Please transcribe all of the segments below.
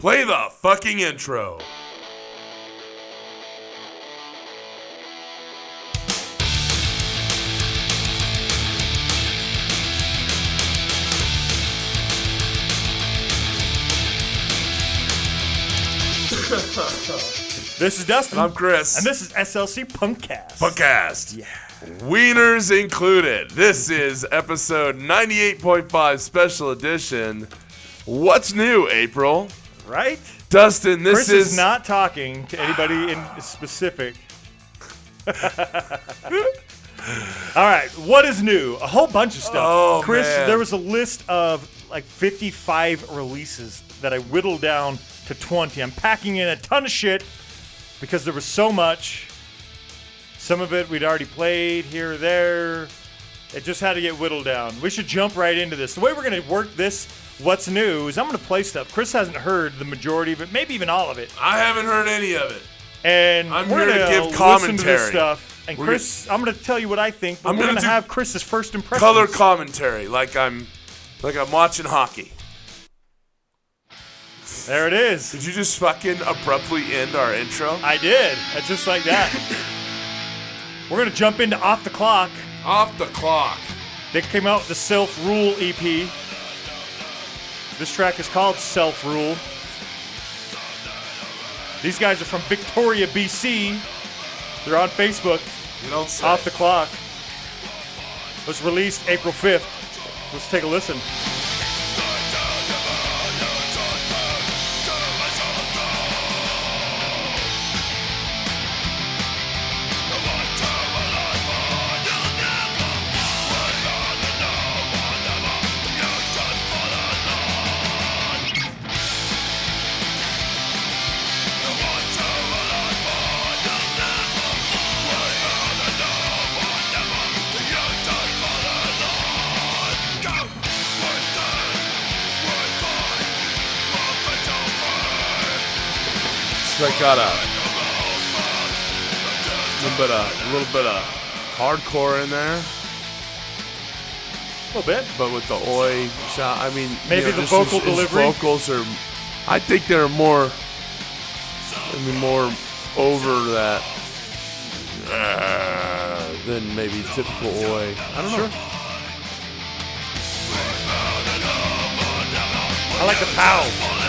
Play the fucking intro. This is Dustin. I'm Chris. and this is SLC Punkcast. Podcast. Yeah. Wieners included. This is episode 98.5 special edition. What's new, April? Right? Dustin, this Chris is, is not talking to anybody in specific. All right, what is new? A whole bunch of stuff. Oh, Chris, man. there was a list of like 55 releases that I whittled down to 20. I'm packing in a ton of shit because there was so much. Some of it we'd already played here or there. It just had to get whittled down. We should jump right into this. The way we're going to work this, what's new, is I'm going to play stuff. Chris hasn't heard the majority of it, maybe even all of it. I haven't heard any of it. And I'm we're here to gonna give listen to commentary. this stuff. And We're Chris, I'm going to tell you what I think, but I'm we're gonna going to have Chris's first impression. Color commentary, like I'm, like I'm watching hockey. There it is. Did you just fucking abruptly end our intro? I did. Just like that. we're going to jump into Off the Clock. Off the clock. They came out with the Self Rule EP. This track is called Self Rule. These guys are from Victoria, BC. They're on Facebook. You don't say. Off the Clock was released April 5th. Let's take a listen. Got a little bit of, a little bit of hardcore in there, A little bit. but with the oi shot. I mean, Maybe you know, the vocal his- his delivery? vocals are. I think they're more. I mean, more over that uh, than maybe typical oi. I don't know. I like the pow.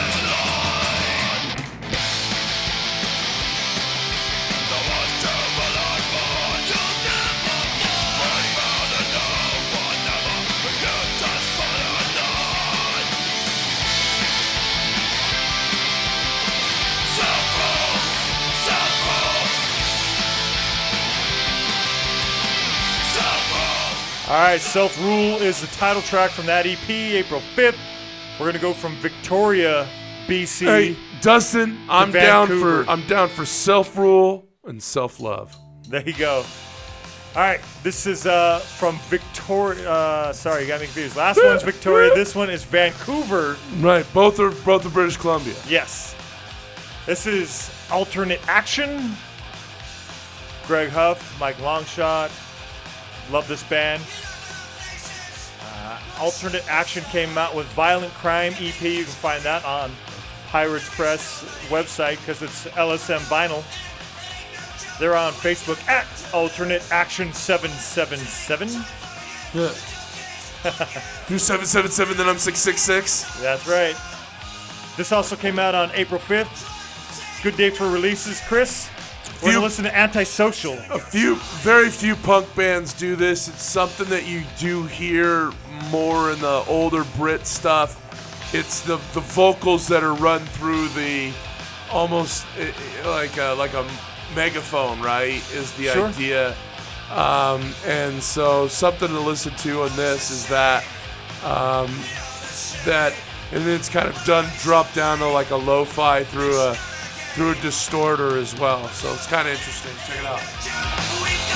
Right, Self Rule is the title track from that EP, April 5th. We're going to go from Victoria, BC. Hey, Dustin, I'm down for I'm down for self rule and self love. There you go. All right, this is uh, from Victoria. Uh, sorry, you got me confused. Last one's Victoria. This one is Vancouver. Right, both are both are British Columbia. Yes. This is Alternate Action. Greg Huff, Mike Longshot. Love this band. Alternate Action came out with Violent Crime EP. You can find that on Pirates Press website because it's LSM vinyl. They're on Facebook at Alternate Action 777. Yeah. if you're seven seven seven, then I'm six six six. That's right. This also came out on April 5th. Good day for releases, Chris. We're gonna listen to Antisocial. A few, very few punk bands do this. It's something that you do hear more in the older Brit stuff. It's the the vocals that are run through the almost eh, eh, like a, like a megaphone, right? Is the Sure. idea. Um, and so something to listen to on this is that um, that, and then it's kind of done drop down to like a lo-fi through a through a distorter as well. So it's kind of interesting. Check it out.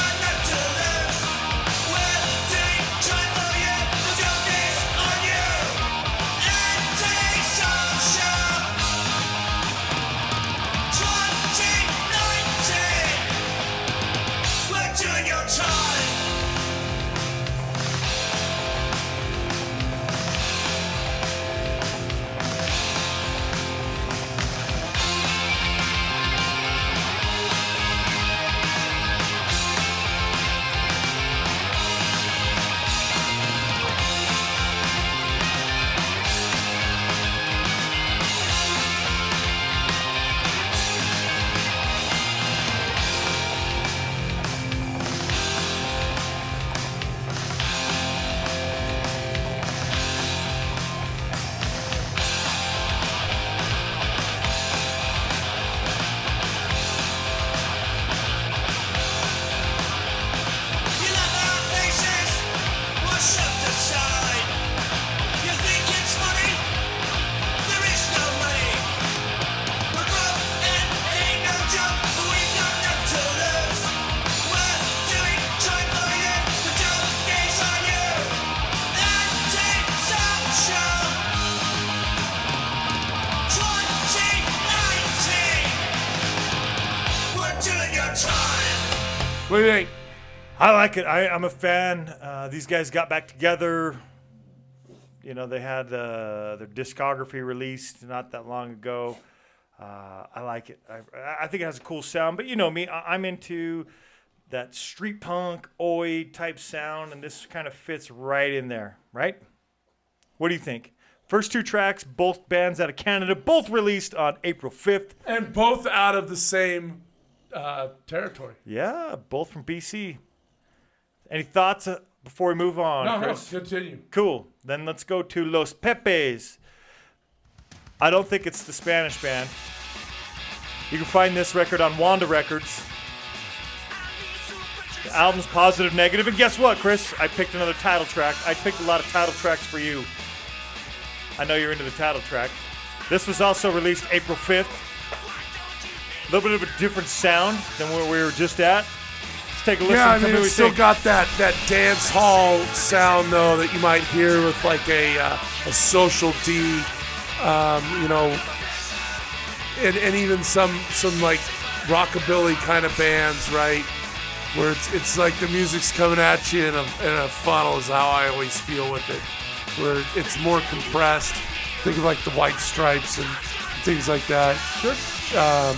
I like it. I, I'm a fan. Uh, these guys got back together. You know, they had uh, their discography released not that long ago. Uh, I like it. I, I think it has a cool sound. But you know me, I, I'm into that street punk, oi type sound, and this kind of fits right in there, right? What do you think? First two tracks, both bands out of Canada, both released on April 5th. And both out of the same uh, territory. Yeah, both from BC. Any thoughts uh, before we move on, No, no, Chris? continue. Cool. Then let's go to Los Pepes. I don't think it's the Spanish band. You can find this record on Wanda Records. The album's positive, negative, and guess what, Chris? I picked another title track. I picked a lot of title tracks for you. I know you're into the title track. This was also released April 5th. A little bit of a different sound than where we were just at. Take a listen. Yeah, I mean, you it's still think. got that, that dance hall sound though that you might hear with like a uh, a social D, um, you know, and, and even some some like rockabilly kind of bands, right? Where it's it's like the music's coming at you in a in a funnel is how I always feel with it. Where it's more compressed. Think of like the White Stripes and things like that. Sure. Um,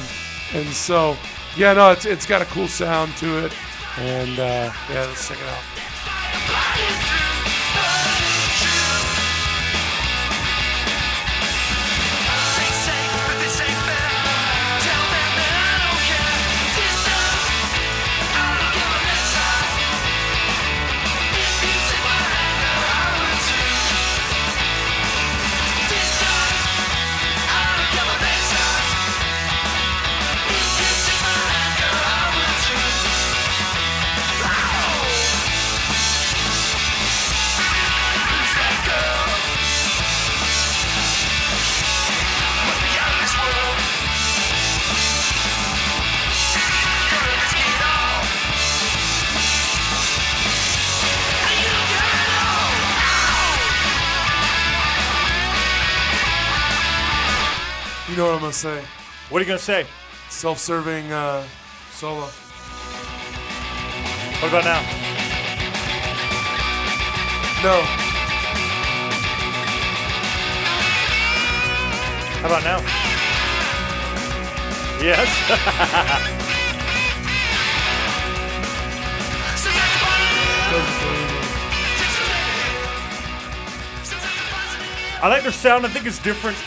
and so, yeah, no, it's it's got a cool sound to it, and uh, yeah, let's check it out. You know what I'm gonna say? What are you to say? Self-serving uh, solo. What about now? No, How about now? Yes. I like their sound. I think it's different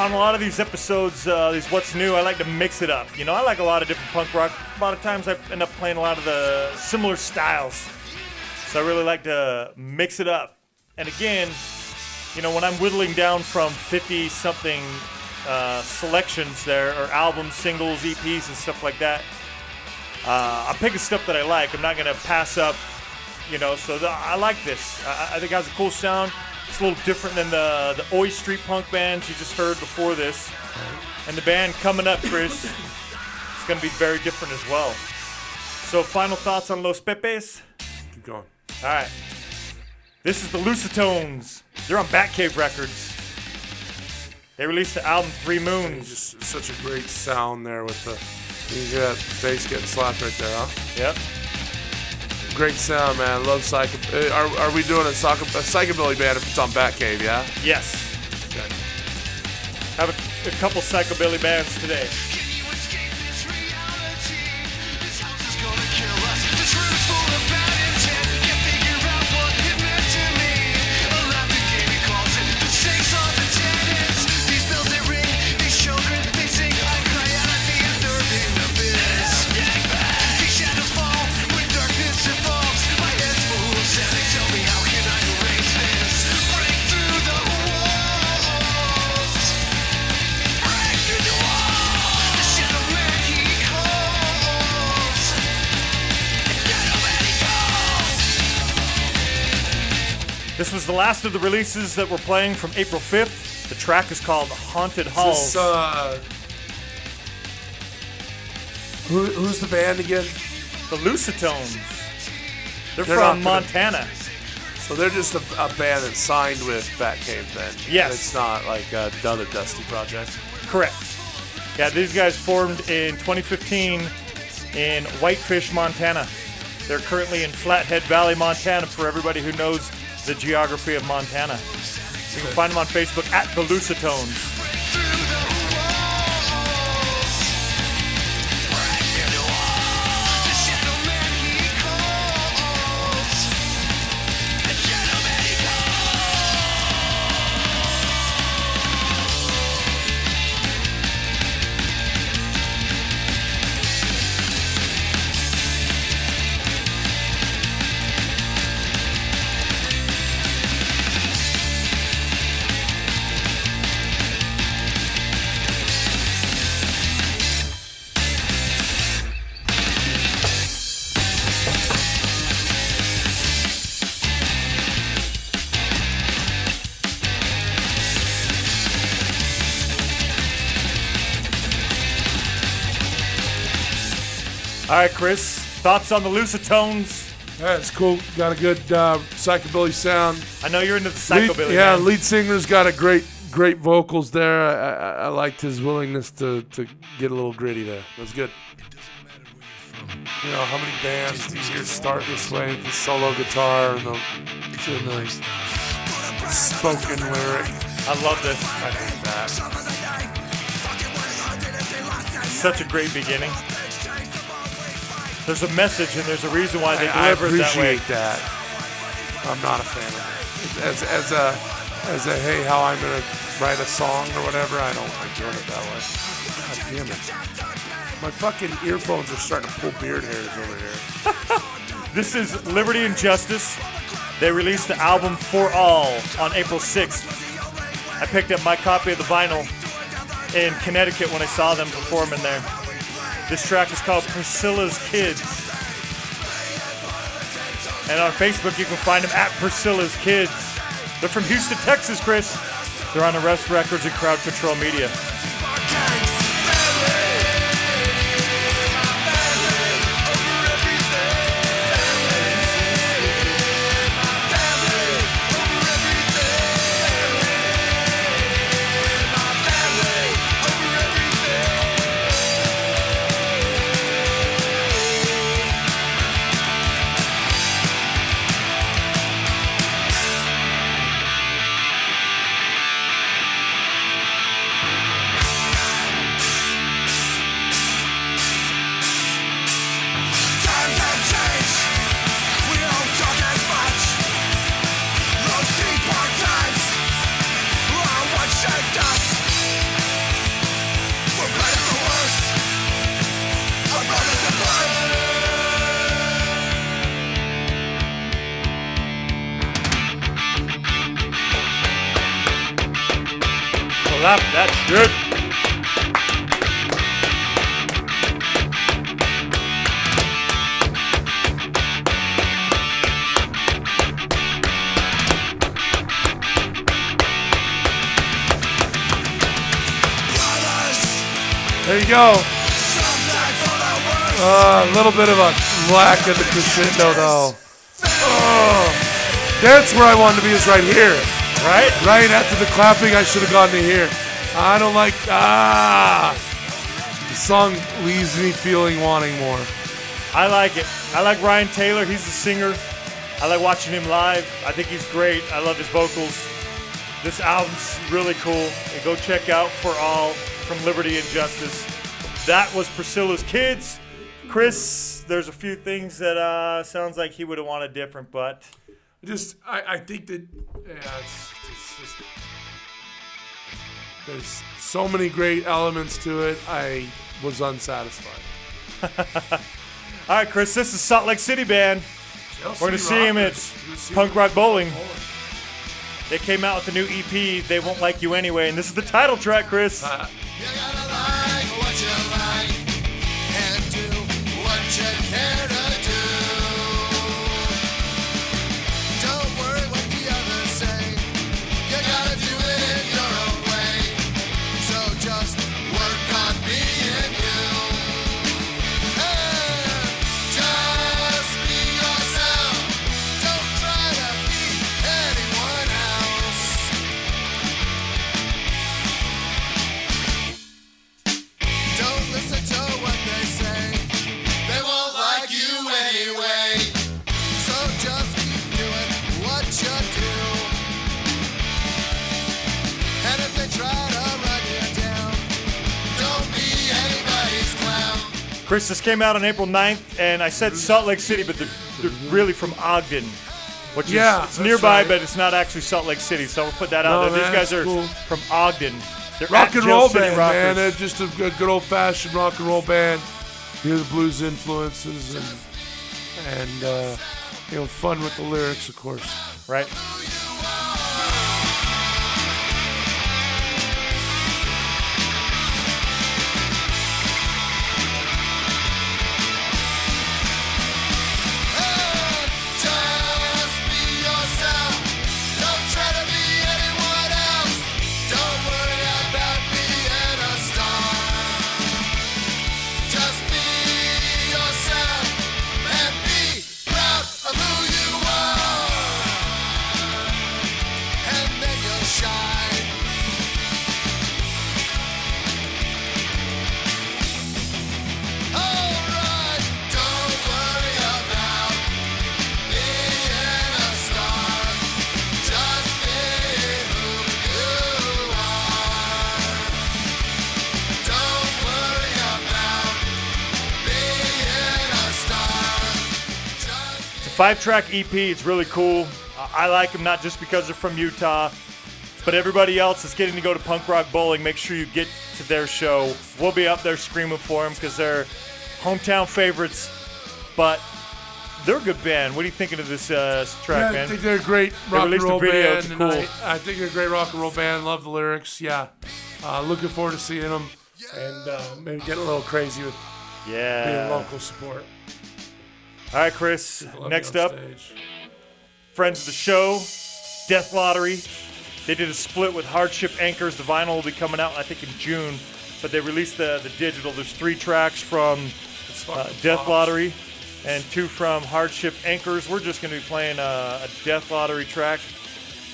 on a lot of these episodes. Uh, these what's new. I like to mix it up. You know, I like a lot of different punk rock. A lot of times I end up playing a lot of the similar styles. So I really like to mix it up. And again, you know, when I'm whittling down from 50 something uh, selections there, or albums, singles, EPs, and stuff like that, uh, I'm picking stuff that I like. I'm not going to pass up, you know, so the, I like this. I, I think it has a cool sound. It's a little different than the, the Oi Street Punk bands you just heard before this. And the band coming up, Chris, it's going to be very different as well. So, final thoughts on Los Pepes? keep going. All right. This is the Lucitones. They're on Batcave Records. They released the album Three Moons. Just such a great sound there with the you hear that bass getting slapped right there, huh? Yep. Great sound, man. Love psycho. uh, Are, are we doing a, a psychobilly band if it's on Batcave? Yeah. Yes. Okay. Have a, a couple psychobilly bands today. This was the last of the releases that we're playing from April 5th. The track is called Haunted Halls. This, uh, who, who's the band again? the Lucitones. They're, They're from not gonna- Montana. So they're just a, a band that's signed with Batcave then. Yes. It's not like uh, another Dusty project. Correct. Yeah, these guys formed in 2015 in Whitefish, Montana. They're currently in Flathead Valley, Montana, for everybody who knows the geography of Montana. You can find them on Facebook at the Lucitones. Right, Chris, thoughts on the Lucitones? Yeah, it's cool. Got a good uh, psychobilly sound. I know you're into the Lead- psychobilly. yeah, man. lead singer's got a great, great vocals there. I, I, I liked his willingness to, to get a little gritty there. That was good. You know how many bands do you hear start this way? The solo guitar and the, and the spoken lyric. I love this. I hate that. Such a great beginning. There's a message and there's a reason why they I, I it that way. appreciate that. I'm not a fan of it. As, as a as a hey, how I'm gonna write a song or whatever, I don't like doing it that way. God damn it. My fucking earphones are starting to pull beard hairs over here. This is Liberty and Justice. They released the album For All on April 6th. I picked up my copy of the vinyl in Connecticut when I saw them performing there. This track is called Priscilla's Kids. And on Facebook, you can find them at Priscilla's Kids. They're from Houston, Texas, Chris. They're on Arrest Records and Crowd Control Media. Little bit of a lack of the crescendo though. Oh, that's where I wanted to be. Is right here. Right? Right after the clapping, I should have gone to here. I don't like ah. The song leaves me feeling wanting more. I like it. I like Ryan Taylor. He's the singer. I like watching him live. I think he's great. I love his vocals. This album's really cool. And go check out For All from Liberty and Justice. That was Priscilla's Kids. Chris, there's a few things that uh, sounds like he would have wanted different, but Just I, I think that yeah, it's, it's just there's so many great elements to it. I was unsatisfied. all right, Chris. This is Salt Lake City Band. We're gonna see him at Punk Rock Bowling. They came out with a new EP. They won't like you anyway, and this is the title track, Chris. You Chris, this came out on April 9th, and I said Salt Lake City, but they're, they're really from Ogden, which is Yeah, it's that's nearby, right. but it's not actually Salt Lake City. So we'll put that out No, there. These guys that's are cool. from Ogden. They're Rock and Jail roll City band, Rockers. man. They're just a good, good old fashioned rock and roll band. Hear the blues influences and and uh, you know fun with the lyrics, of course. right? A five-track EP. It's really cool. I I like them not just because they're from Utah, but everybody else is getting to go to Punk Rock Bowling. Make sure you get to their show. We'll be up there screaming for them because they're hometown favorites. But they're a good band. What are you thinking of this uh, track, Yeah, I man? think they're a great rock and roll band. cool. I, I think they're a great rock and roll band. Love the lyrics. Yeah, uh, looking forward to seeing them and uh, maybe get a little crazy with being yeah. local support. All right, Chris. Next up, stage. friends of the show, Death Lottery. They did a split with Hardship Anchors. The vinyl will be coming out, I think, in June. But they released the, the digital. There's three tracks from uh, Death. Lottery and two from Hardship Anchors. We're just going to be playing a, a Death Lottery track.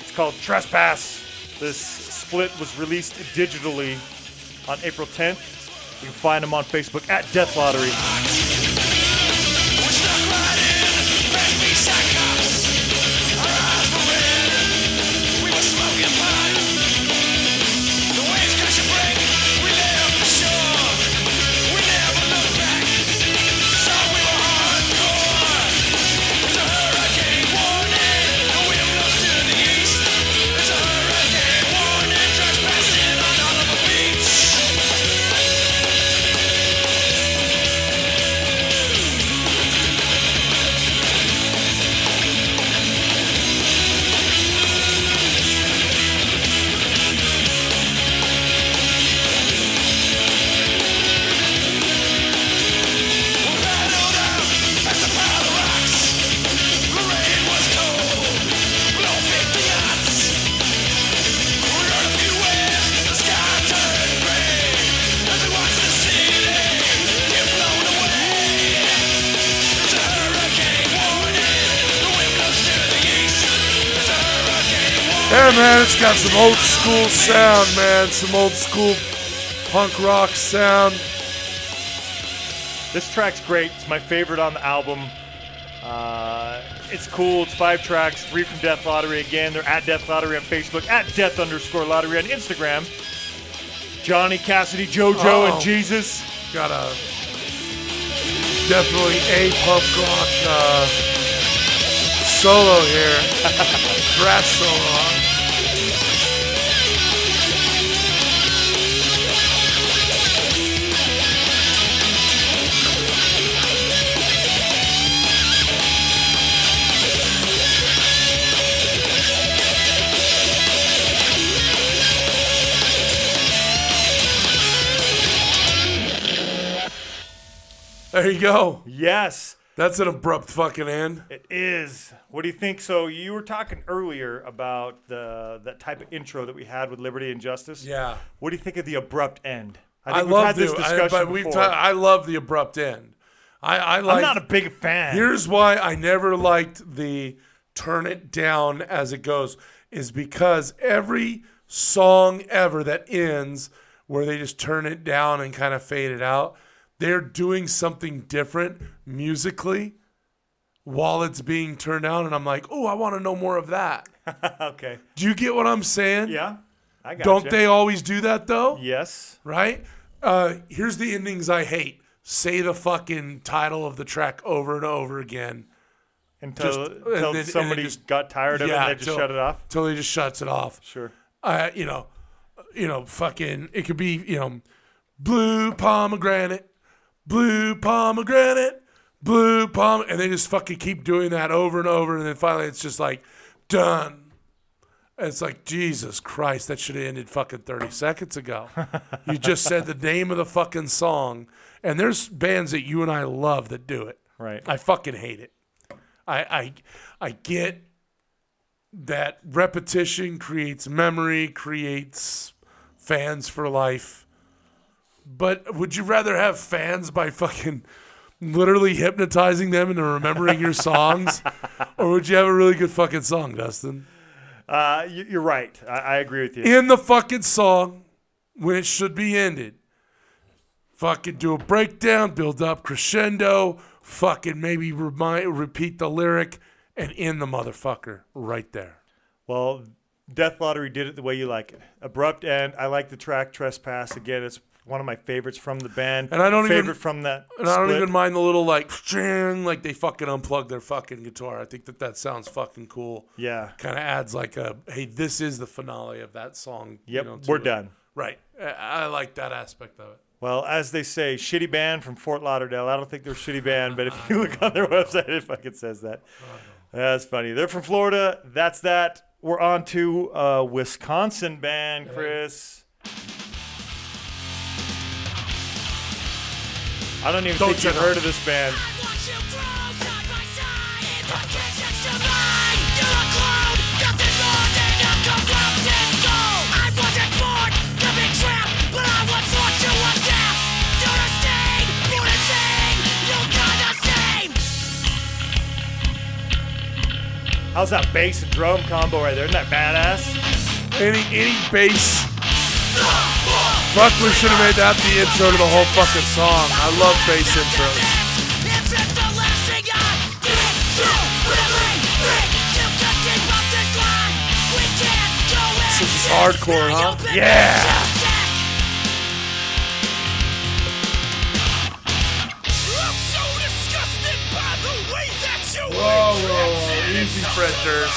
It's called Trespass. This split was released digitally on April 10th. You can find them on Facebook at Death Lottery. Got some old school sound, man. Some old school punk rock sound. This track's great. It's my favorite on the album. Uh, it's cool. It's five tracks, three from Death Lottery. Again, they're at Death Lottery on Facebook, at Death underscore Lottery on Instagram. Johnny Cassidy, JoJo, Oh. and Jesus. Got a definitely a punk rock uh, solo here, brass solo. There you go. Yes, That's an abrupt fucking end. it is. What do you think? So you were talking earlier about the that type of intro that we had with Liberty and Justice. Yeah. What do you think of the abrupt end? I, we've love this the, I, discussion but we've before. ta- I love the abrupt end. I, I like. I'm not a big fan. Here's why I never liked the turn it down as it goes is because every song ever that ends where they just turn it down and kind of fade it out, they're doing something different musically while it's being turned down and I'm like, "Oh, I want to know more of that." okay. Do you get what I'm saying? Yeah. I got Don't they always do that though? Yes. right? Uh, here's the endings I hate. say the fucking title of the track over and over again. Until, Just- until then- somebody just- got tired of it and they just till- shut it off. Till he just shuts it off. Sure. uh, you know, you know, fucking, it could be, you know, blue pomegranate, blue pomegranate, blue pom, and they just fucking keep doing that over and over, and then finally it's just like done. And it's like Jesus Christ, that should have ended fucking thirty seconds ago. you just said the name of the fucking song, and there's bands that you and I love that do it. Right. I fucking hate it. I I I get that repetition creates memory, creates fans for life. But would you rather have fans by fucking literally hypnotizing them into remembering your songs? or would you have a really good fucking song, Dustin? Uh, you, you're right. I, I agree with you. In the fucking song, when it should be ended, fucking do a breakdown, build up crescendo, fucking maybe remind, repeat the lyric, and end the motherfucker right there. Well, Death Lottery did it the way you like it. Abrupt end. I like the track Trespass. Again, it's one of my favorites from the band. And I don't even- from that. And I don't even mind the little like, "Ching," like they fucking unplug their fucking guitar. I think that that sounds fucking cool. Yeah. Kind of adds like a, hey, this is the finale of that song. you Yep. know, we're it. done. Right. I, like that aspect of it. Well, as they say, shitty band from Fort Lauderdale. I don't think they're a shitty band, but if you look on their website, it fucking says that. That's funny. They're from Florida. That's that. We're on to a Wisconsin band, Chris. I don't even Don't think you've you know? heard of this band. How's that bass and drum combo right there? Isn't that badass? Any any bass. Fuck, we should have made that the intro to the whole fucking song. I love bass intros. This is hardcore, huh? Yeah. Whoa, whoa, whoa. Easy, Fred Durst.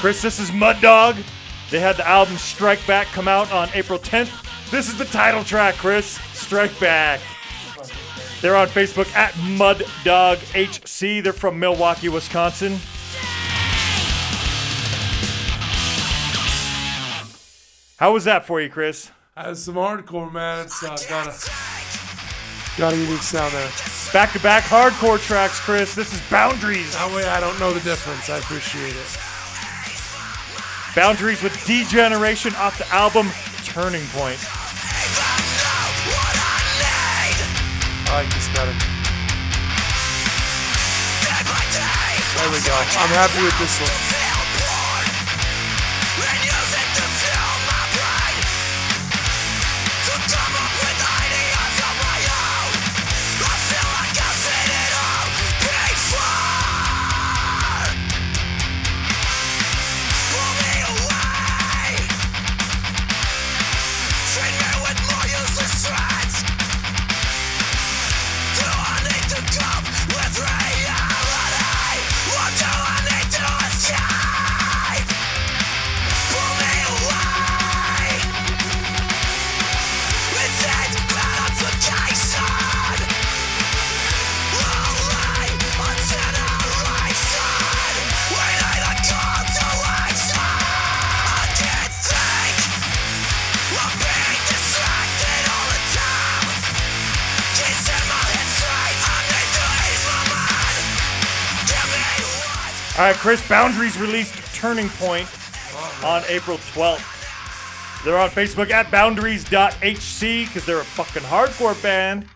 Chris, this is Mud Dog. They had the album Strike Back come out on April 10th. This is the title track, Chris. Strike Back. They're on Facebook at Mud Dog HC. They're from Milwaukee, Wisconsin. How was that for you, Chris? That's some hardcore, man. It's uh, got a got a unique sound there. Back to back hardcore tracks, Chris. This is Boundaries. That way, I don't know the difference. I appreciate it. Boundaries with Degeneration off the album Turning Point. I like this better. There we go. I'm happy with this one. Right, Chris, Boundaries released Turning Point on April 12th. They're on Facebook at boundaries.hc because they're a fucking hardcore band.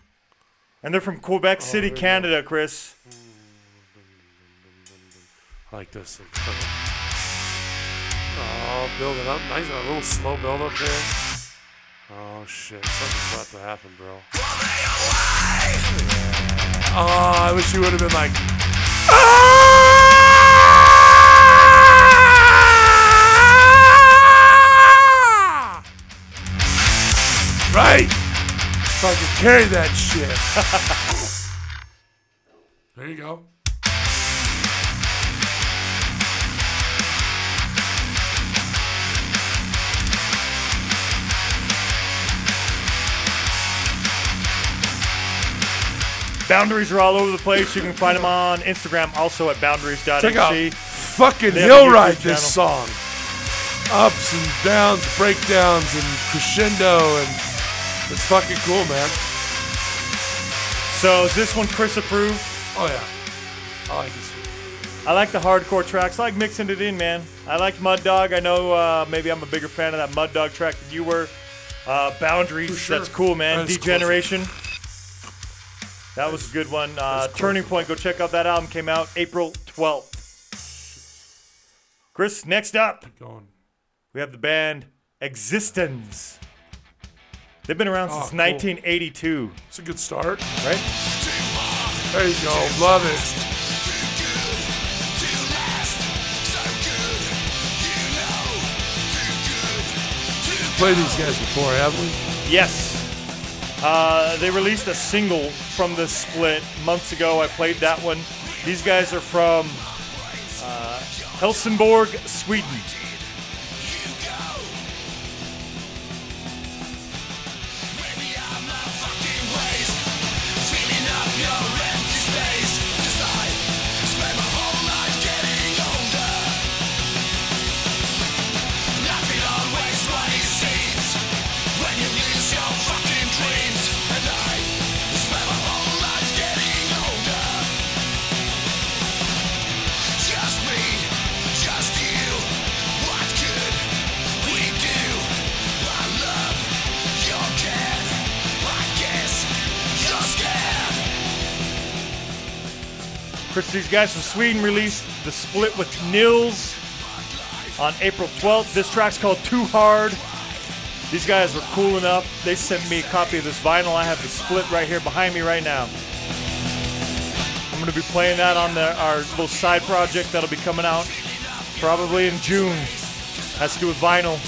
And they're from Quebec City, Canada, Chris. I like this. Oh, building up. Nice. A little slow build up there. Oh, shit. Something's about to happen, bro. Oh, I wish you would have been like. "Ah!" Right? So I can carry that shit. there you go. Boundaries are all over the place. You can find them on Instagram, also at boundaries.hc. Check out fucking They have a Hill Ride this song. Ups and downs, breakdowns, and crescendo, and it's fucking cool, man. So is this one Chris approved? Oh yeah, I like this. I like the hardcore tracks. I like mixing it in, man. I like Mud Dog. I know uh, maybe I'm a bigger fan of that Mud Dog track than you were. Uh, Boundaries, sure. that's cool, man. That's Degeneration. That was a good one. Uh. Turning Point, go check out that album. Came out April 12th. Chris, next up, Going. we have the band Existence. They've been around Oh, since cool. 1982, It's a good start. right? There you go. Love it. Played these guys before, haven't we? Yes. Uh, they released a single from the split months ago. I played that one. These guys are from uh, Helsingborg, Sweden. These guys from Sweden released the split with Nils on April 12th. This track's called Too Hard. These guys were cool enough. They sent me a copy of this vinyl. I have the split right here behind me right now. I'm going to be playing that on the, our little side project that'll be coming out probably in June. Has to do with vinyl.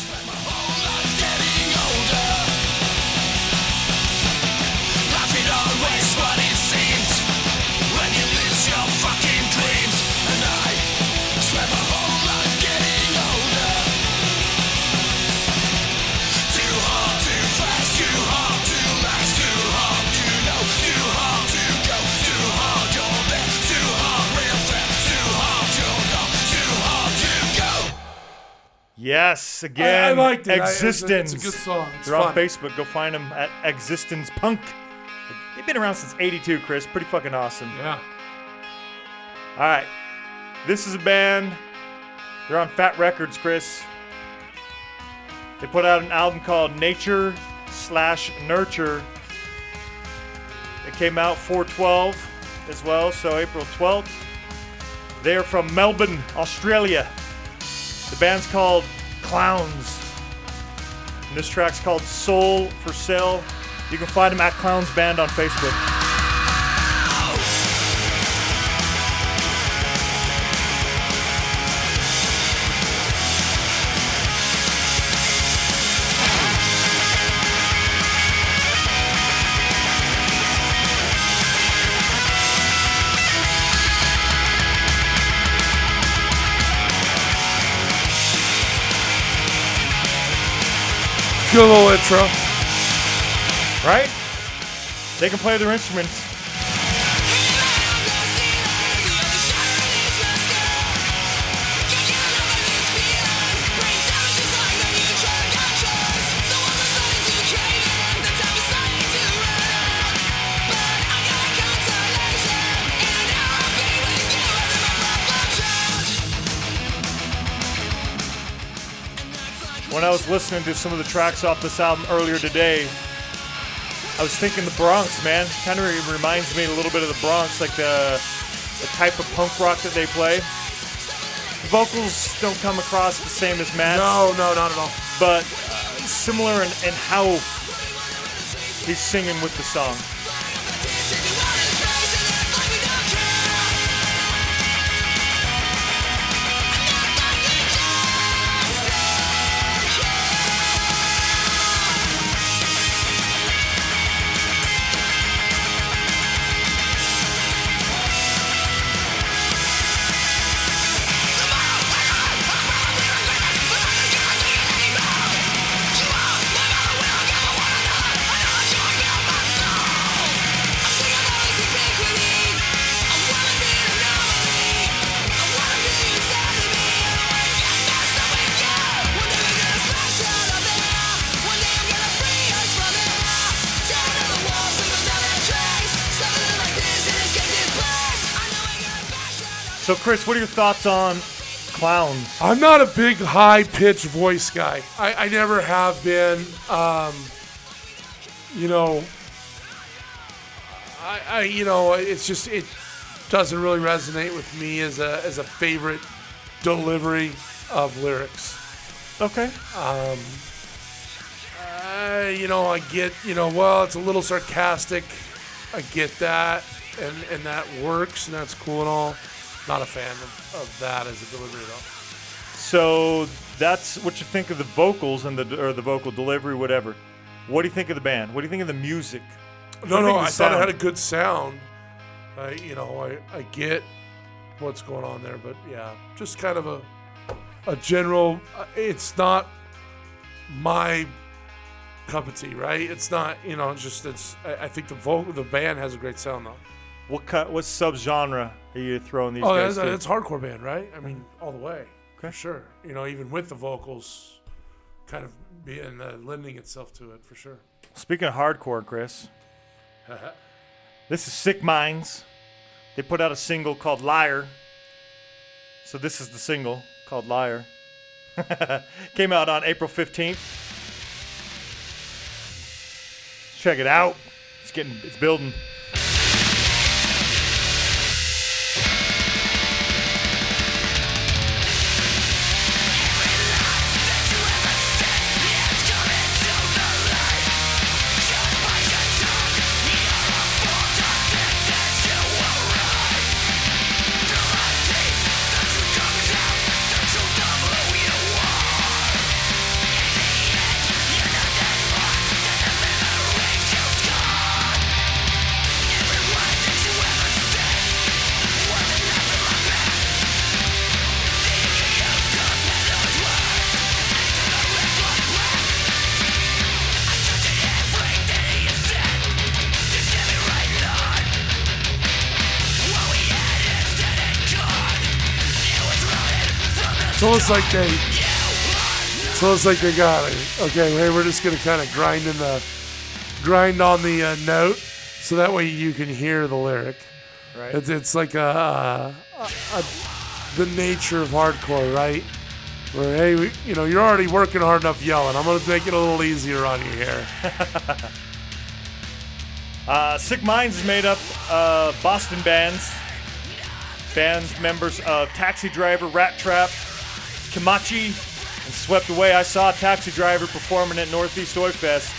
Yes, again, I liked it. I- it's, a, Existence. it's a good song. It's They're fun. on Facebook. Go find them at Existence Punk. They've been around since 82, Chris. Pretty fucking awesome. Yeah. All right. This is a band. They're on Fat Records, Chris. They put out an album called Nature slash Nurture. It came out 412 as well, so April 12th. They are from Melbourne, Australia. The band's called Clowns. And this track's called Soul for Sale. You can find them at Clowns Band on Facebook. Little intro. right? They can play their instruments. When I was listening to some of the tracks off this album earlier today, I was thinking the Bronx, man. Kind of reminds me a little bit of the Bronx, like the, the type of punk rock that they play. The vocals don't come across the same as Matt, No, no, not at all. but uh, similar in, in how he's singing with the song. So, Chris, what are your thoughts on clowns? I'm not a big high pitched voice guy. I, I never have been. Um, you know, I, I you know it's just it doesn't really resonate with me as a as a favorite delivery of lyrics. Okay. Um, Uh, you know, I get you know well it's a little sarcastic. I get that, and and that works, and that's cool and all. Not a fan of, of that as a delivery though. So that's what you think of the vocals and the or the vocal delivery, whatever. What do you think of the band? What do you think of the music? No, no, I the thought it had a good sound. I, you know, I, I get what's going on there, but yeah, just kind of a a general. uh, It's not my cup of tea, right? It's not, you know, it's just it's. I, I think the vocal, the band has a great sound though. What cut? What subgenre are you throwing these Oh, guys? that's, to? that's hardcore band, right? I mean, all the way, for sure. You know, even with the vocals, kind of being uh, lending itself to it for sure. Speaking of hardcore, Chris, this is Sick Minds. They put out a single called Liar. So this is the single called Liar. Came out on April 15th. Check it out. It's getting it's building. It's like they. It's almost like they got it. Okay, hey, we're just gonna kind of grind in the, grind on the uh, note, so that way you can hear the lyric. Right. It's, it's like a, a, a, the nature of hardcore, right? Where hey, we, you know, you're already working hard enough yelling. I'm gonna make it a little easier on you here. Uh, Sick Minds is made up of Boston bands. Bands members of Taxi Driver, Rat Trap, Kamachi, and Swept Away. I saw a Taxi Driver performing at Northeast Oi Fest.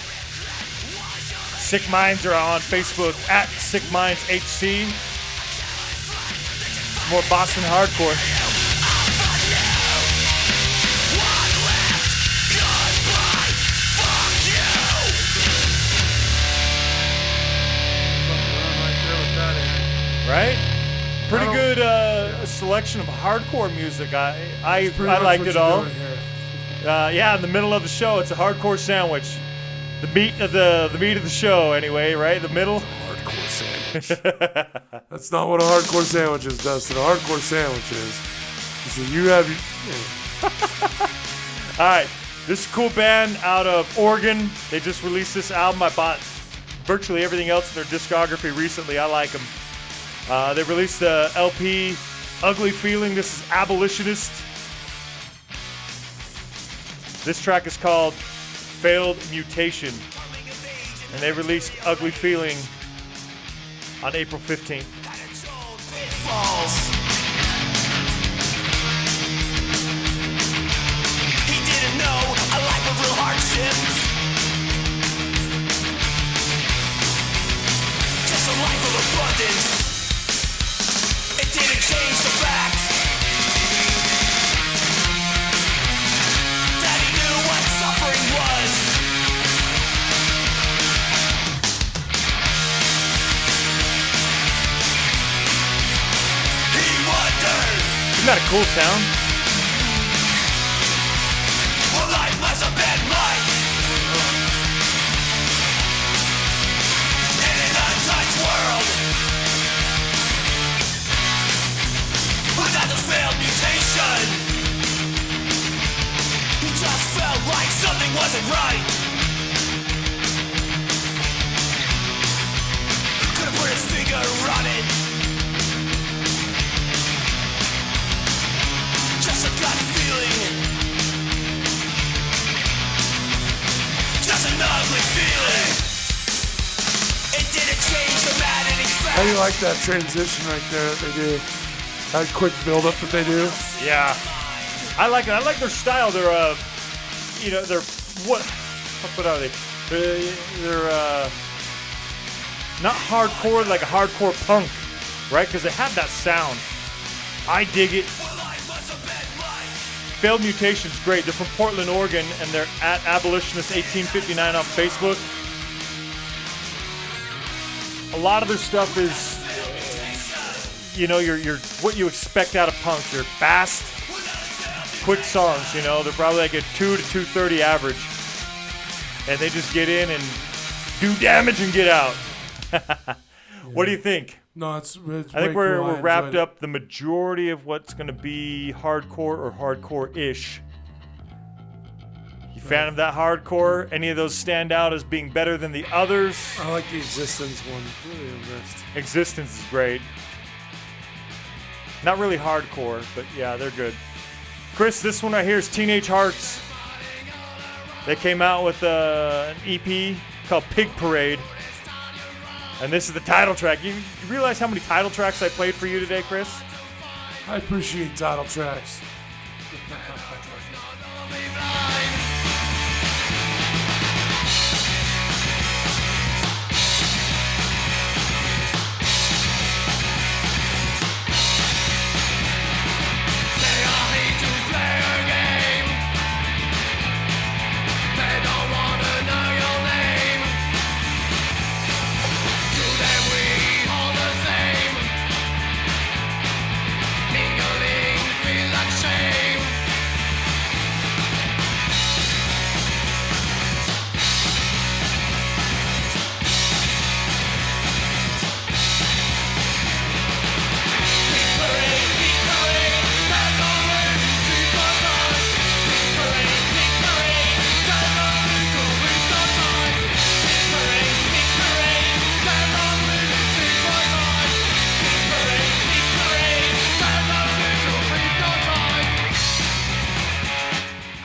Sick Minds are on Facebook at Sick Minds HC. More Boston hardcore. Right? Pretty don't- good uh, selection of hardcore music. I I, Pretty I much liked what it you're all. doing here. Uh, yeah, in the middle of the show, it's a hardcore sandwich. The meat of the the meat of the show, anyway, right? The middle. Hardcore sandwich. That's not what a hardcore sandwich is, Dustin. A hardcore sandwich is. So you have. All right, this is a cool band out of Oregon. They just released this album. I bought virtually everything else in their discography recently. I like them. Uh, they released the LP Ugly Feeling. This is Abolitionist. This track is called Failed Mutation. And they released Ugly Feeling on April 15th. Falls. He didn't know a life of real hardship. Just a life of abundance. Isn't that a cool sound? right. Just a feeling. How do you like that transition right there that they do? That quick build up that they do? Yeah. I like it. I like their style. They're uh, you know, they're what? What are they? They're, uh, not hardcore like a hardcore punk, right? Because they have that sound. I dig it. Failed Mutation's great. They're from Portland, Oregon, and they're at Abolitionist 1859 on Facebook. A lot of their stuff is, you know, your your what you expect out of punk. You're fast, quick songs. You know, they're probably like a two to two thirty average, and they just get in and do damage and get out. what do you think? No, it's. it's I think we're, cool. We're wrapped it. up the majority of what's going to be hardcore or hardcore-ish. You fan of that hardcore? Any of those stand out as being better than the others? I like the existence one. Really. Existence is great. Not really hardcore, but yeah, they're good. Chris, this one right here is Teenage Hearts. They came out with uh, an EP called Pig Parade. And this is the title track. You, you realize how many title tracks I played for you today, Chris? I appreciate title tracks.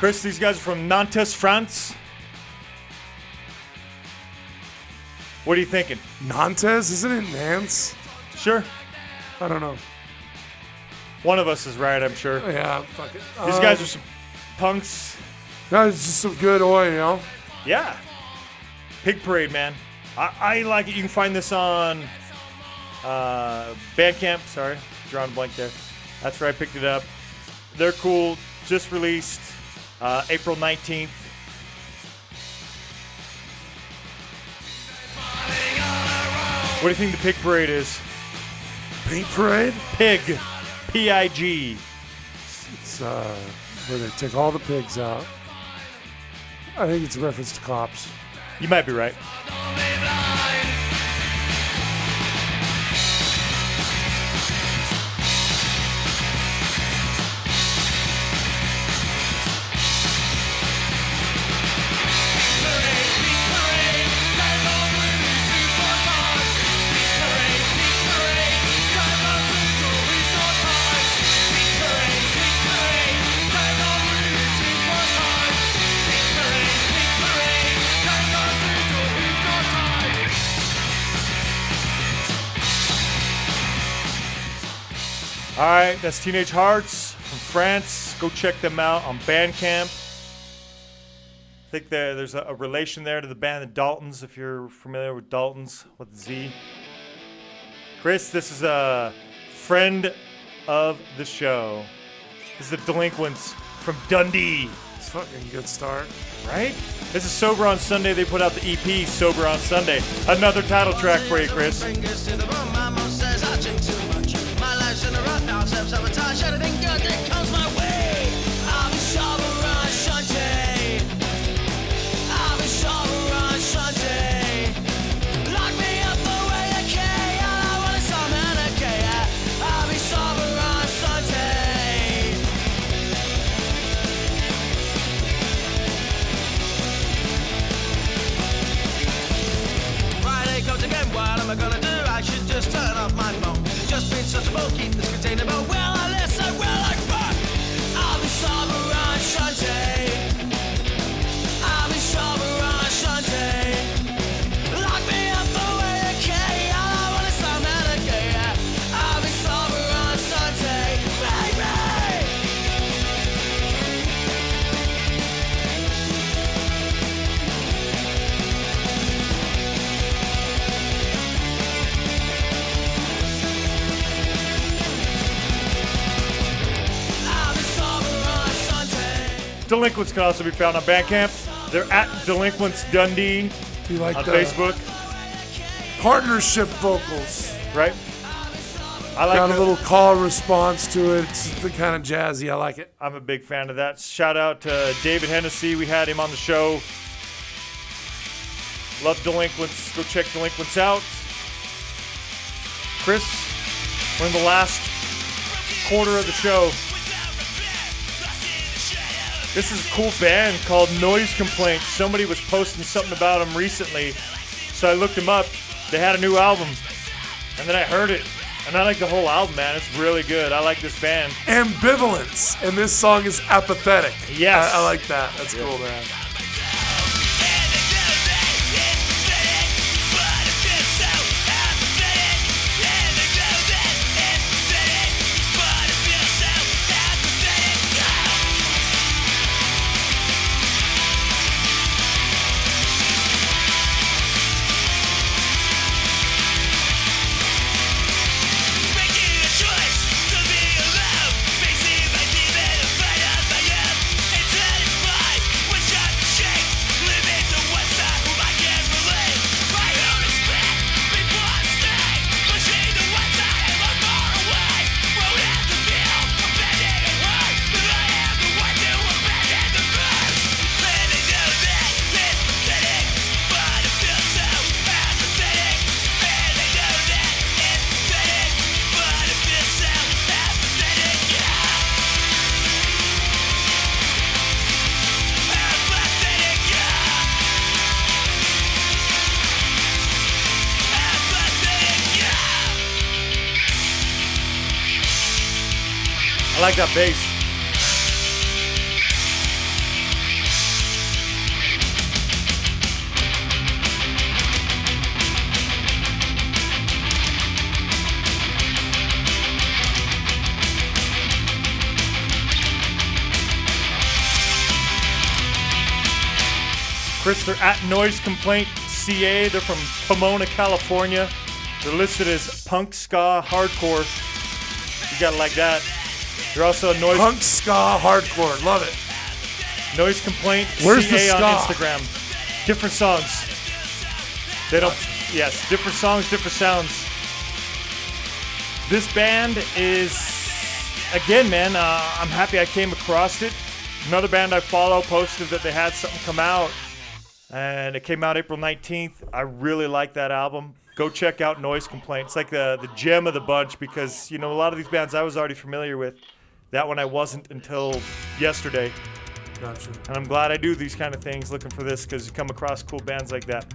Chris, these guys are from Nantes, France. What are you thinking? Nantes, isn't it Nance? Sure. I don't know. One of us is right, I'm sure. Yeah, fuck it. These Uh, guys are some punks. Guys, just some good oil, you know. Yeah. Pig Parade, man. I, I like it. You can find this on uh, Bandcamp. Sorry, drawing a blank there. That's where I picked it up. They're cool. Just released uh, April 19th. What do you think the Pig Parade is? Pink Parade. Pig. P I G. It's uh, where they take all the pigs out. I think it's a reference to cops. You might be right. Right, that's Teenage Hearts from France. Go check them out on Bandcamp. I think there, there's a, a relation there to the band the Daltons, if you're familiar with Daltons with Z. Chris, this is a friend of the show. This is the Delinquents from Dundee, It's a fucking good start. right? This is Sober on Sunday. They put out the EP Sober on Sunday. Another title track for you, Chris. Turn off my phone. Just been such a bull, keep this container, but Delinquents can also be found on Bandcamp. They're at Delinquents Dundee You like on the Facebook, partnership vocals? right? I like Got a the- little call response to it. It's the kind of jazzy. I like it. I'm a big fan of that. Shout out to David Hennessy. We had him on the show. Love Delinquents. Go check Delinquents out. Chris, we're in the last quarter of the show. This is a cool band called Noise Complaint. Somebody was posting something about them recently. So I looked them up. They had a new album. And then I heard it. And I like the whole album, man. It's really good. I like this band. Ambivalence, and this song is apathetic. Yes. I, I like that. That's cool, man. Like that bass. Chris, they're at Noise Complaint CA. They're from Pomona, California. They're listed as punk ska hardcore. You gotta like that. They're also a noise Punk ska hardcore. Love it. noise complaint Where's CA the on ska? Instagram. Different songs. They don't. Yes, different songs, different sounds. This band is again, man. Uh, I'm happy I came across it. Another band I follow posted that they had something come out, and it came out April 19th. I really like that album. Go check out Noise Complaint. It's like the the gem of the bunch because you know a lot of these bands I was already familiar with. That one I wasn't until yesterday. Gotcha. And I'm glad I do these kind of things looking for this because you come across cool bands like that.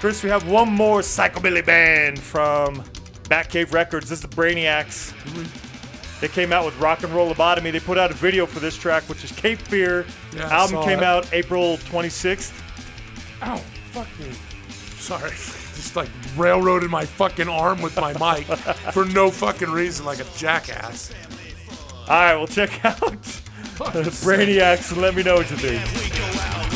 Chris, we have one more psychobilly band from Batcave Records. This is the Brainiacs. Mm-hmm. They came out with Rock and Roll Lobotomy. They put out a video for this track, which is Cape Fear. Yeah, Album came it. out April 26th. Ow, fuck me. Sorry. Just like railroaded my fucking arm with my mic for no fucking reason, like a jackass. All right, well, check out Brainiacs and let me know what you think.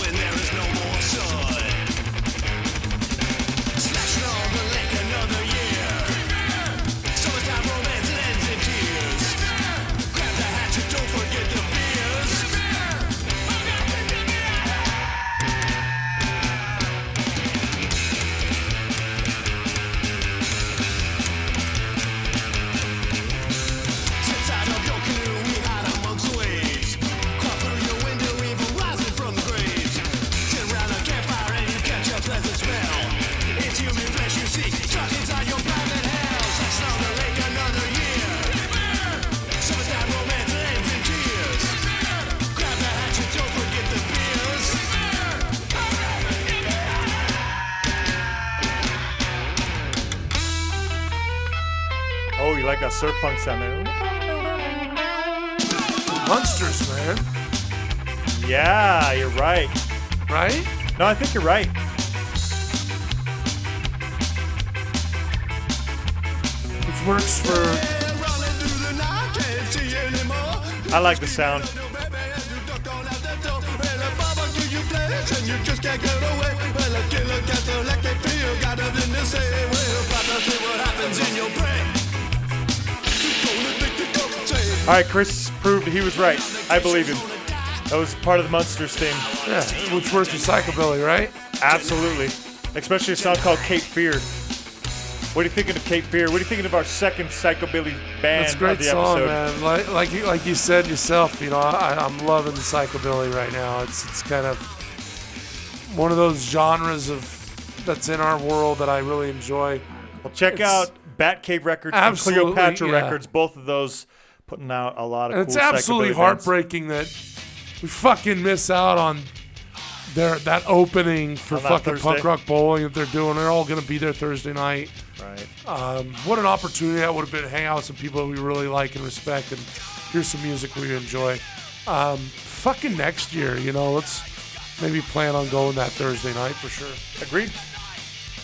Surf punk sound there? Munsters, man. Yeah, you're right. Right? No, I think you're right. Which works for Running through the night, can't see anymore. I like the sound. All right, Chris proved he was right. I believe him. That was part of the Munsters theme. Yeah, which works with psychobilly, right? Absolutely. Especially a song called Cape Fear. What are you thinking of Cape Fear? What are you thinking of our second psychobilly band That's a great of the song, episode? man. Like like you, like you said yourself, you know, I, I'm loving the psychobilly right now. It's it's kind of one of those genres of that's in our world that I really enjoy. Well, check It's- out Batcave Records and Absolutely, Cleopatra yeah. Records. Both of those putting out a lot of cool it's absolutely bands. heartbreaking that we fucking miss out on their that opening for On fucking Thursday. punk rock bowling that they're doing. They're all gonna be there Thursday night. Right. Um, what an opportunity that would have been to hang out with some people that we really like and respect and hear some music we enjoy. Um, fucking next year, you know, let's maybe plan on going that Thursday night for sure. Agreed.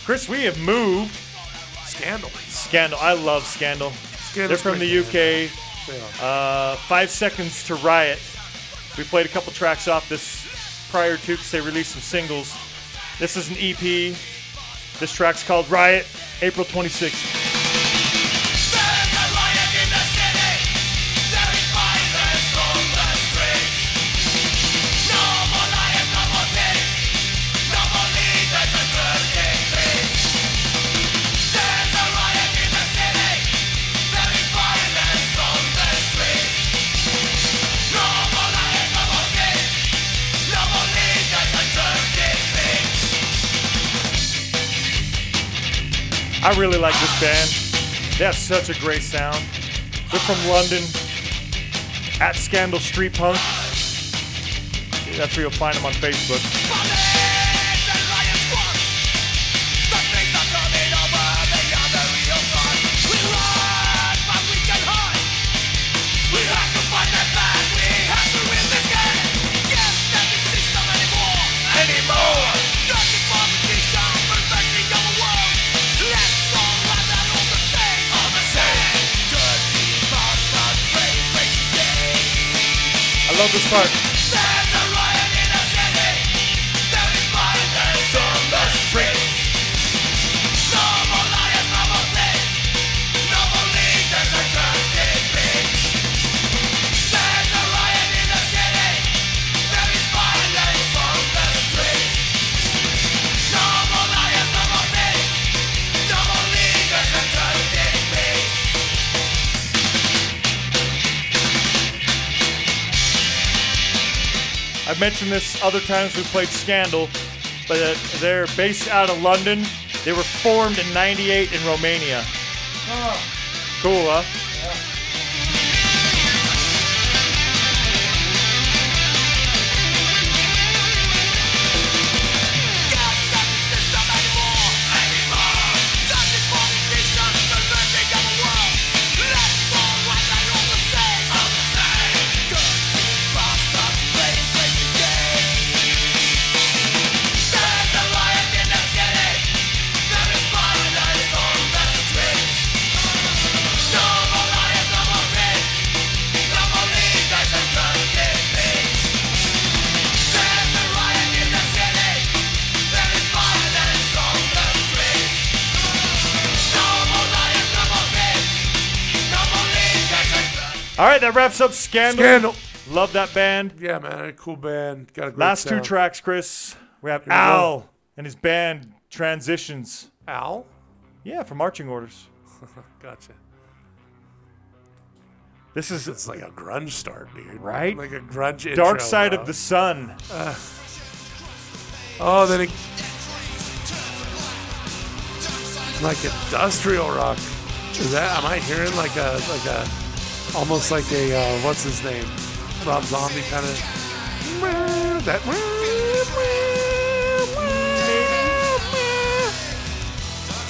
Chris, we have moved. Scandal. Scandal. I love Scandal. They're from the UK. Uh, Five Seconds to Riot. We played a couple tracks off this prior to because they released some singles. This is an EP. This track's called Riot, April 26th. I really like this band. They have such a great sound. They're from London. At Scandal Street Punk. That's where you'll find them on Facebook. Love this part. I've mentioned this other times we played Scandal, but uh, they're based out of London. They were formed in 98 in Romania. Cool, huh? Can't All right, that wraps up Scandal. Scandal. Love that band. Yeah, man, a cool band. Got a great Last two tracks, Chris. We have we go. Al and his band Transitions. Al. Yeah, for marching orders. Gotcha. This is It's like a grunge start, dude. Right? Like a grunge intro. Dark Side of the Sun. Uh, oh, then it. Like industrial rock. Is that? Am I hearing like a like a almost like a uh, what's his name? Rob Zombie kind of that.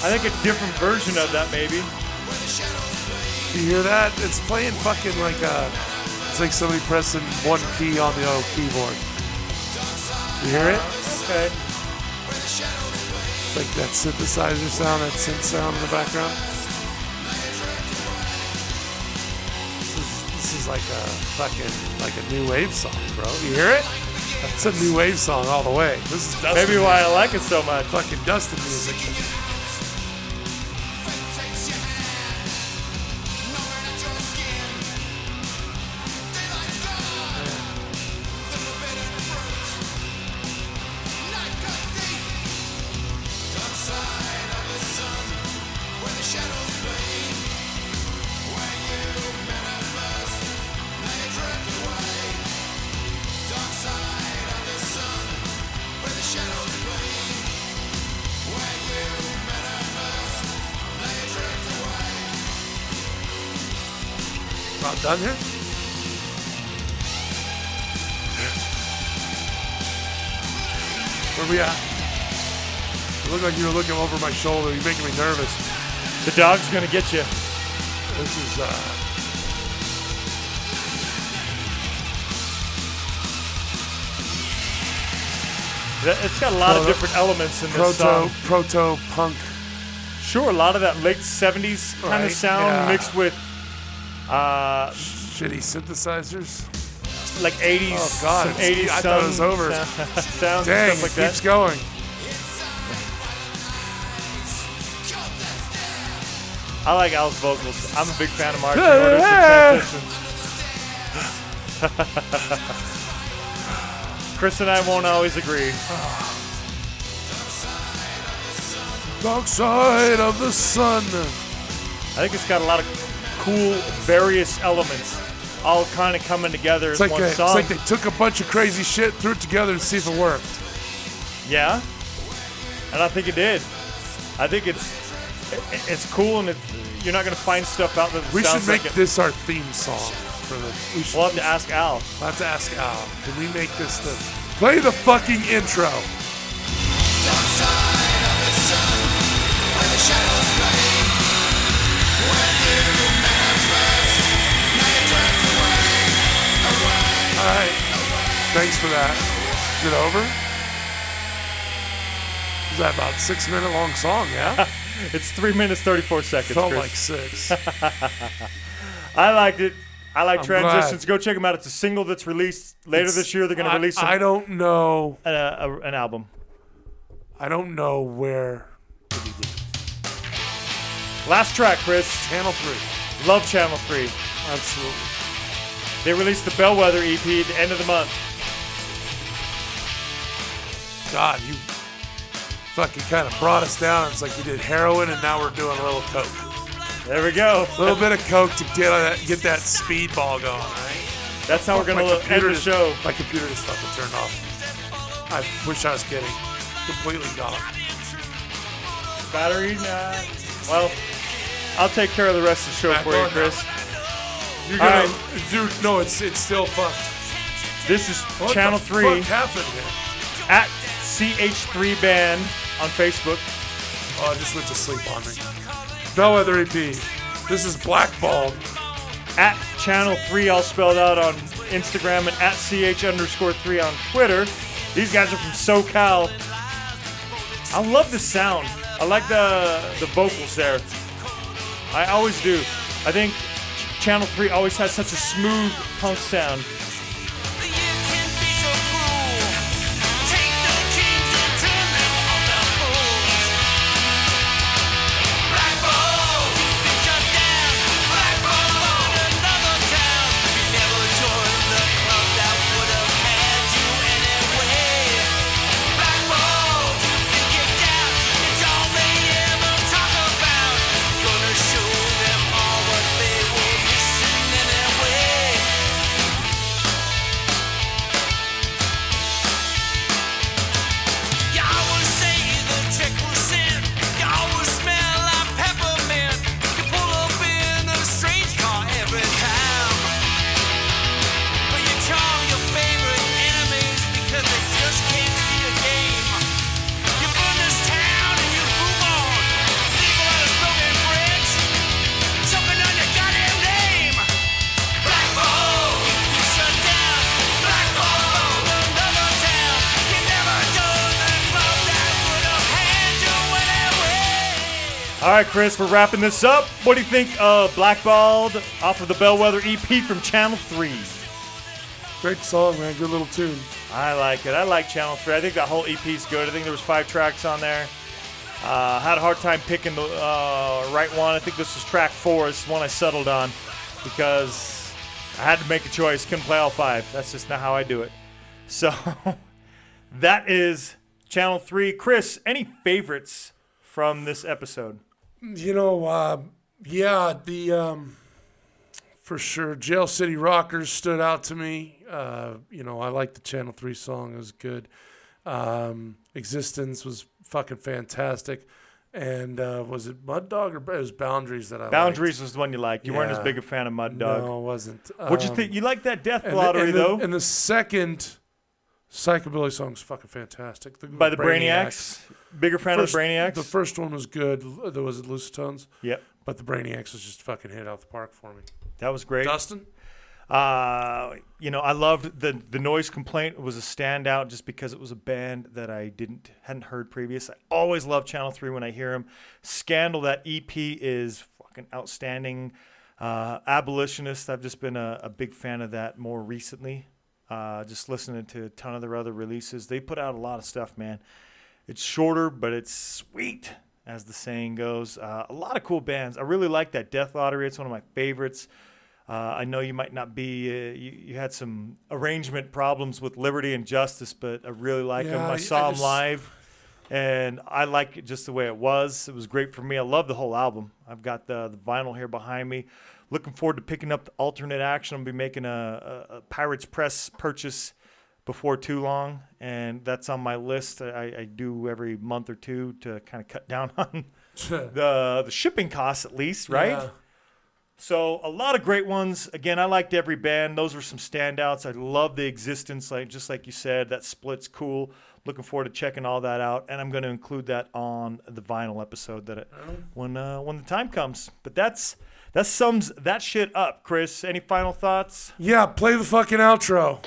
I think a different version of that, maybe. You hear that? It's playing fucking like a. It's like somebody pressing one key on the old keyboard. You hear it? Okay. Like that synthesizer sound, that synth sound in the background. Like a fucking like a new wave song, bro. You hear it? That's a new wave song all the way. This is Dustin. Maybe why I like it so much. fucking Dustin music. Done here? Where we at? You look like you were looking over my shoulder. You're making me nervous. The dog's gonna get you. This is uh. It's got a lot of different elements in this proto song. proto punk. Sure, a lot of that late '70s kind of sound yeah. mixed with uh, Shitty synthesizers. like '80s, Oh, God, some '80s I thought it was over. sounds Dang, and it stuff like keeps that. going. I like Al's vocals. I'm a big fan of and transitions. Chris and I won't always agree. Dark side of the sun. I think it's got a lot of cool, various elements, all kind of coming together It's as like, one a, it's like they took a bunch of crazy shit, threw it together to see if it worked. Yeah, and I think it did. I think it's it- it's cool, and it's, you're not gonna find stuff out that We should make like it. this our theme song for the. We should We'll have to ask Al. We'll have to ask Al. Can we make this the play the fucking intro? Right. Thanks for that. Is it over? Is that about six minute long song? Yeah. It's three minutes thirty-four seconds. Felt Chris. like six. I liked it. I like I'm transitions. glad. Go check them out. It's a single that's released later It's- this year. They're going to release I, don't know. a, a, an album. I don't know where. Last track, Chris. Channel three. Love Channel Three. Absolutely. They released the Bellwether EP at the end of the month. God, you fucking kind of brought us down. It's like you did heroin, and now we're doing a little coke. There we go. A little bit of coke to get that, get that speedball going. Right? That's how we're going My to end computer the show. My computer just fucking turned off. I wish I was kidding. Completely gone. Battery? Nah. Well, I'll take care of the rest of the show Back for you, Chris. You're All gonna, right. dude. No, it's it's still fucked. This is What Channel the 3 Fuck happened here? at CH3 Band on Facebook. Oh, I just went to sleep on me. Bellwether EP. This is blackballed. At Channel 3, all spelled out on Instagram, and at CH underscore 3 on Twitter. These guys are from SoCal. I love the sound. I like the the vocals there. I always do. I think Channel 3 always has such a smooth punk sound. Chris, we're wrapping this up. What do you think of Blackballed off of the Bellwether EP from Channel 3? Great song, man. Good little tune. I like it. I like Channel 3. I think that whole EP is good. I think there was five tracks on there. Uh, had a hard time picking the uh, right one. I think this was track four. It's the one I settled on because I had to make a choice. Couldn't play all five. That's just not how I do it. So that is Channel 3. Chris, any favorites from this episode? You know, uh, yeah, the um, for sure, Jail City Rockers stood out to me. Uh, you know, I like the Channel Three song; it was good. Um, Existence was fucking fantastic, and uh, was it Mud Dog or it was Boundaries that I Boundaries was the one you liked. You weren't as big a fan of Mud. Dog. No, it wasn't. What'd you Um, think? You like that Death and the- Lottery and the, though, And the second psychobilly song's fucking fantastic. The, by the Brainiacs. Bigger fan First- of the Brainiacs. The first one was good. There was it Lucitones, yep, but the Brainiacs was just fucking hit out the park for me. that was great. Dustin, Uh, you know, I loved the the noise complaint was a standout just because it was a band that I didn't hadn't heard previous. I always love Channel Three when I hear them. Scandal, that EP is fucking outstanding. Uh, Abolitionist, I've just been a, a big fan of that more recently. Uh, just listening to a ton of their other releases. They put out a lot of stuff, man. It's shorter, but it's sweet, as the saying goes. Uh, a lot of cool bands. I really like that Death Lottery. It's one of my favorites. Uh, I know you might not be, uh, you, you had some arrangement problems with Liberty and Justice, but I really like them. Yeah, I I saw them just- live, and I like it just the way it was. It was great for me. I love the whole album. I've got the, the vinyl here behind me. Looking forward to picking up the alternate action. I'll be making a, a, a Pirates Press purchase before too long, and that's on my list. I, I do every month or two to kind of cut down on the the shipping costs, at least, right? Yeah. So a lot of great ones. Again, I liked every band. Those were some standouts. I love the existence, like just like you said, that split's cool. Looking forward to checking all that out, and I'm going to include that on the vinyl episode that it, when uh, when the time comes. But that's that sums that shit up. Chris, any final thoughts? Yeah, play the fucking outro.